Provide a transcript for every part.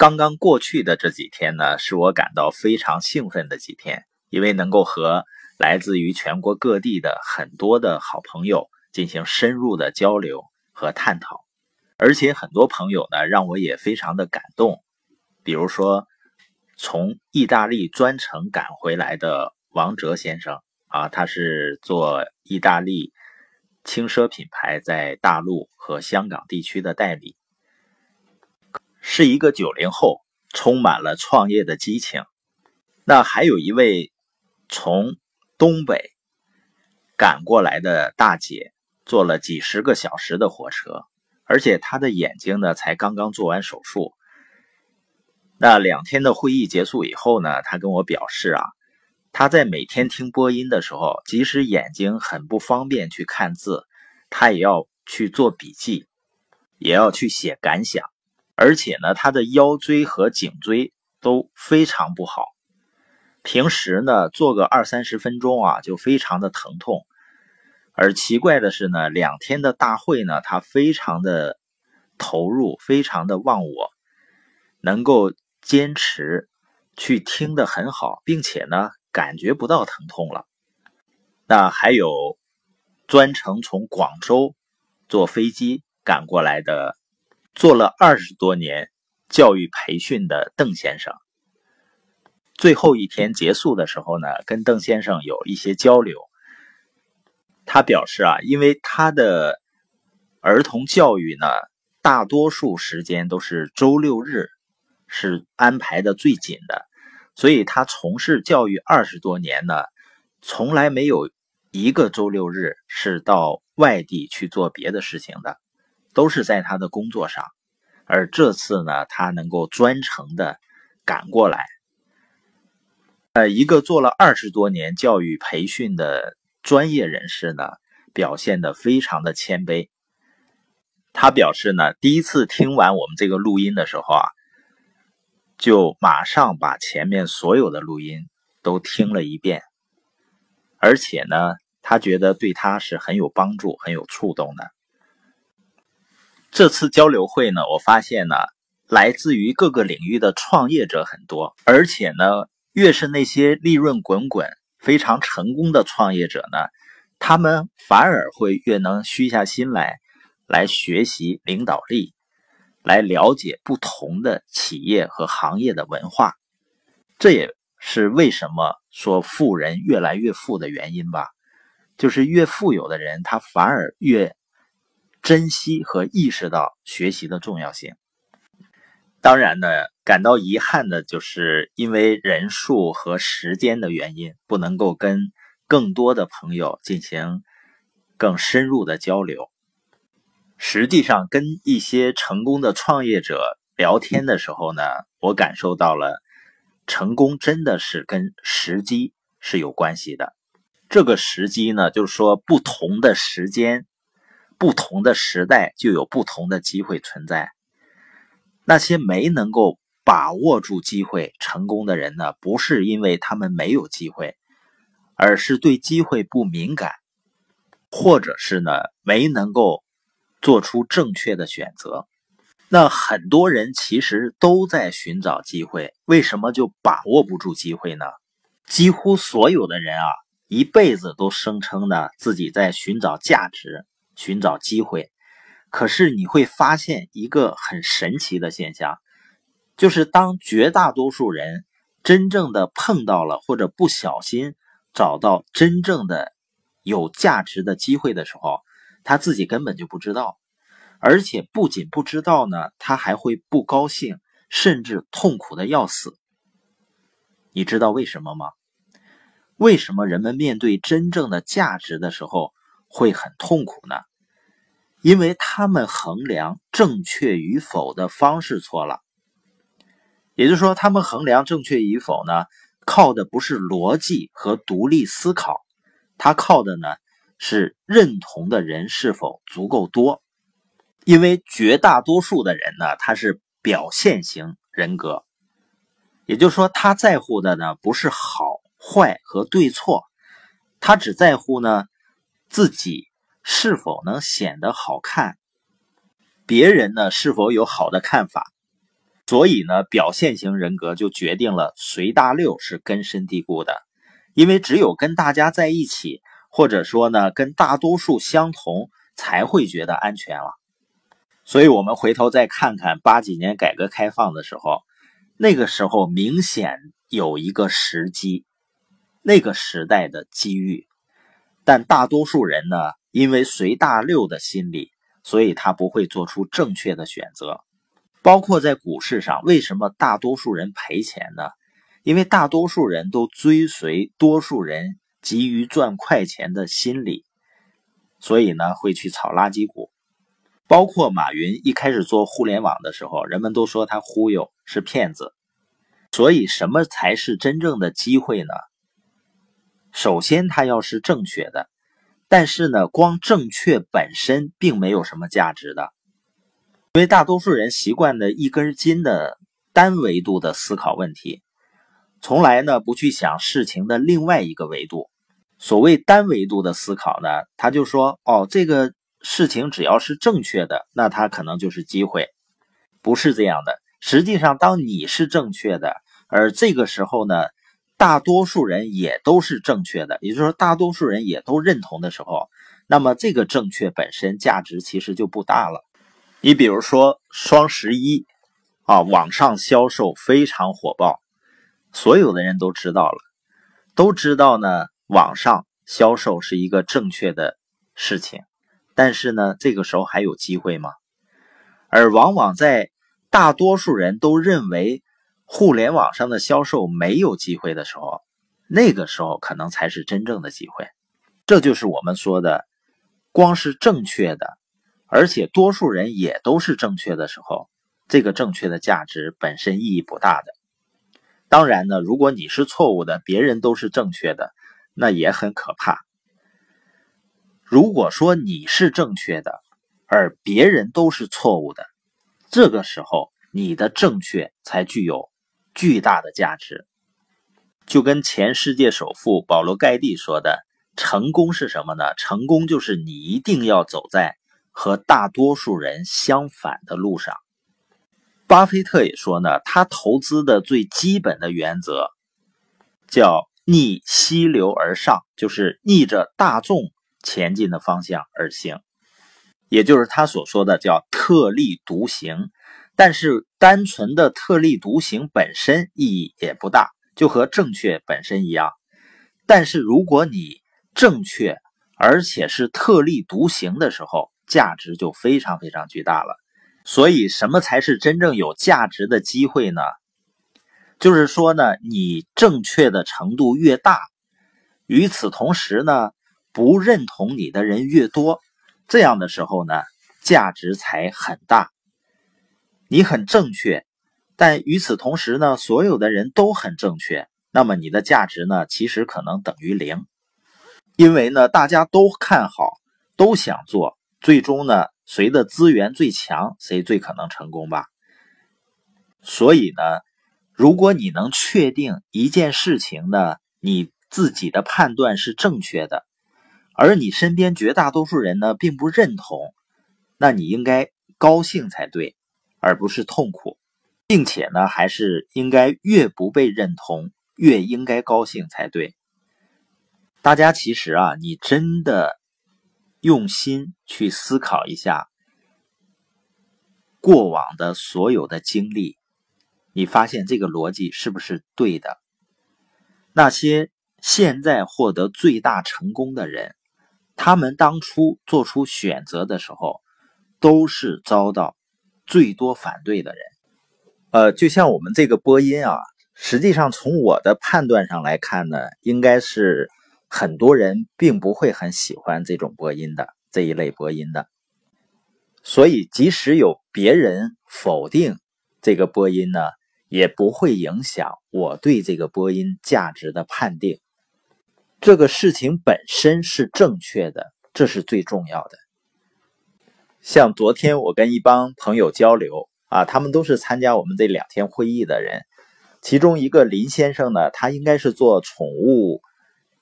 刚刚过去的这几天呢，是我感到非常兴奋的几天，因为能够和来自于全国各地的很多的好朋友进行深入的交流和探讨，而且很多朋友呢，让我也非常的感动。比如说，从意大利专程赶回来的王哲先生啊，他是做意大利轻奢品牌在大陆和香港地区的代理。是一个九零后，充满了创业的激情。那还有一位从东北赶过来的大姐，坐了几十个小时的火车，而且她的眼睛呢才刚刚做完手术。那两天的会议结束以后呢，她跟我表示啊，她在每天听播音的时候，即使眼睛很不方便去看字，她也要去做笔记，也要去写感想。而且呢，他的腰椎和颈椎都非常不好，平时呢做个二三十分钟啊就非常的疼痛。而奇怪的是呢，两天的大会呢，他非常的投入，非常的忘我，能够坚持去听的很好，并且呢感觉不到疼痛了。那还有专程从广州坐飞机赶过来的。做了二十多年教育培训的邓先生，最后一天结束的时候呢，跟邓先生有一些交流。他表示啊，因为他的儿童教育呢，大多数时间都是周六日是安排的最紧的，所以他从事教育二十多年呢，从来没有一个周六日是到外地去做别的事情的。都是在他的工作上，而这次呢，他能够专程的赶过来。呃，一个做了二十多年教育培训的专业人士呢，表现的非常的谦卑。他表示呢，第一次听完我们这个录音的时候啊，就马上把前面所有的录音都听了一遍，而且呢，他觉得对他是很有帮助、很有触动的。这次交流会呢，我发现呢，来自于各个领域的创业者很多，而且呢，越是那些利润滚滚、非常成功的创业者呢，他们反而会越能虚下心来，来学习领导力，来了解不同的企业和行业的文化。这也是为什么说富人越来越富的原因吧，就是越富有的人，他反而越。珍惜和意识到学习的重要性。当然呢，感到遗憾的就是因为人数和时间的原因，不能够跟更多的朋友进行更深入的交流。实际上，跟一些成功的创业者聊天的时候呢，我感受到了成功真的是跟时机是有关系的。这个时机呢，就是说不同的时间。不同的时代就有不同的机会存在。那些没能够把握住机会成功的人呢，不是因为他们没有机会，而是对机会不敏感，或者是呢没能够做出正确的选择。那很多人其实都在寻找机会，为什么就把握不住机会呢？几乎所有的人啊，一辈子都声称呢自己在寻找价值。寻找机会，可是你会发现一个很神奇的现象，就是当绝大多数人真正的碰到了或者不小心找到真正的有价值的机会的时候，他自己根本就不知道，而且不仅不知道呢，他还会不高兴，甚至痛苦的要死。你知道为什么吗？为什么人们面对真正的价值的时候会很痛苦呢？因为他们衡量正确与否的方式错了，也就是说，他们衡量正确与否呢，靠的不是逻辑和独立思考，他靠的呢是认同的人是否足够多。因为绝大多数的人呢，他是表现型人格，也就是说，他在乎的呢不是好坏和对错，他只在乎呢自己。是否能显得好看？别人呢？是否有好的看法？所以呢，表现型人格就决定了随大流是根深蒂固的，因为只有跟大家在一起，或者说呢跟大多数相同，才会觉得安全了。所以，我们回头再看看八几年改革开放的时候，那个时候明显有一个时机，那个时代的机遇，但大多数人呢，因为随大流的心理，所以他不会做出正确的选择。包括在股市上，为什么大多数人赔钱呢？因为大多数人都追随多数人急于赚快钱的心理，所以呢会去炒垃圾股。包括马云一开始做互联网的时候，人们都说他忽悠是骗子。所以什么才是真正的机会呢？首先，它要是正确的，但是呢，光正确本身并没有什么价值的。因为大多数人习惯的一根筋的单维度的思考问题，从来呢不去想事情的另外一个维度。所谓单维度的思考呢，他就说：“哦，这个事情只要是正确的，那它可能就是机会。”不是这样的。实际上，当你是正确的，而这个时候呢，大多数人也都是正确的，也就是说，大多数人也都认同的时候，那么这个正确本身价值其实就不大了。你比如说双十一，啊，网上销售非常火爆，所有的人都知道了，都知道呢，网上销售是一个正确的事情，但是呢，这个时候还有机会吗？而往往在大多数人都认为互联网上的销售没有机会的时候，那个时候可能才是真正的机会。这就是我们说的，光是正确的。而且多数人也都是正确的时候，这个正确的价值本身意义不大的。当然呢，如果你是错误的，别人都是正确的，那也很可怕。如果说你是正确的，而别人都是错误的，这个时候你的正确才具有巨大的价值。就跟前世界首富保罗盖蒂说的：“成功是什么呢？成功就是你一定要走在。”和大多数人相反的路上，巴菲特也说呢，他投资的最基本的原则叫逆溪流而上，就是逆着大众前进的方向而行，也就是他所说的叫特立独行。但是单纯的特立独行本身意义也不大，就和正确本身一样。但是如果你正确而且是特立独行的时候，价值就非常非常巨大了，所以什么才是真正有价值的机会呢？就是说呢，你正确的程度越大，与此同时呢，不认同你的人越多，这样的时候呢，价值才很大。你很正确，但与此同时呢，所有的人都很正确，那么你的价值呢，其实可能等于零，因为呢，大家都看好，都想做。最终呢，谁的资源最强，谁最可能成功吧。所以呢，如果你能确定一件事情呢，你自己的判断是正确的，而你身边绝大多数人呢并不认同，那你应该高兴才对，而不是痛苦，并且呢，还是应该越不被认同，越应该高兴才对。大家其实啊，你真的。用心去思考一下过往的所有的经历，你发现这个逻辑是不是对的？那些现在获得最大成功的人，他们当初做出选择的时候，都是遭到最多反对的人。呃，就像我们这个播音啊，实际上从我的判断上来看呢，应该是。很多人并不会很喜欢这种播音的这一类播音的，所以即使有别人否定这个播音呢，也不会影响我对这个播音价值的判定。这个事情本身是正确的，这是最重要的。像昨天我跟一帮朋友交流啊，他们都是参加我们这两天会议的人，其中一个林先生呢，他应该是做宠物。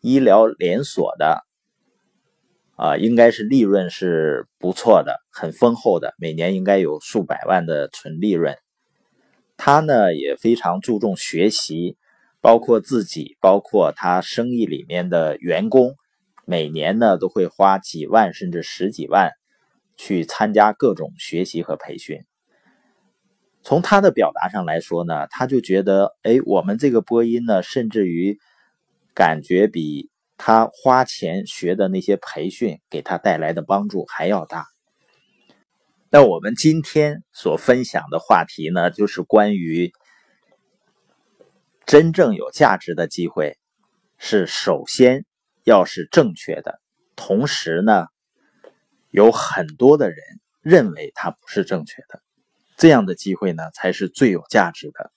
医疗连锁的，啊，应该是利润是不错的，很丰厚的，每年应该有数百万的纯利润。他呢也非常注重学习，包括自己，包括他生意里面的员工，每年呢都会花几万甚至十几万去参加各种学习和培训。从他的表达上来说呢，他就觉得，哎，我们这个播音呢，甚至于感觉比他花钱学的那些培训给他带来的帮助还要大。那我们今天所分享的话题呢，就是关于真正有价值的机会，是首先要是正确的，同时呢，有很多的人认为它不是正确的。这样的机会呢，才是最有价值的。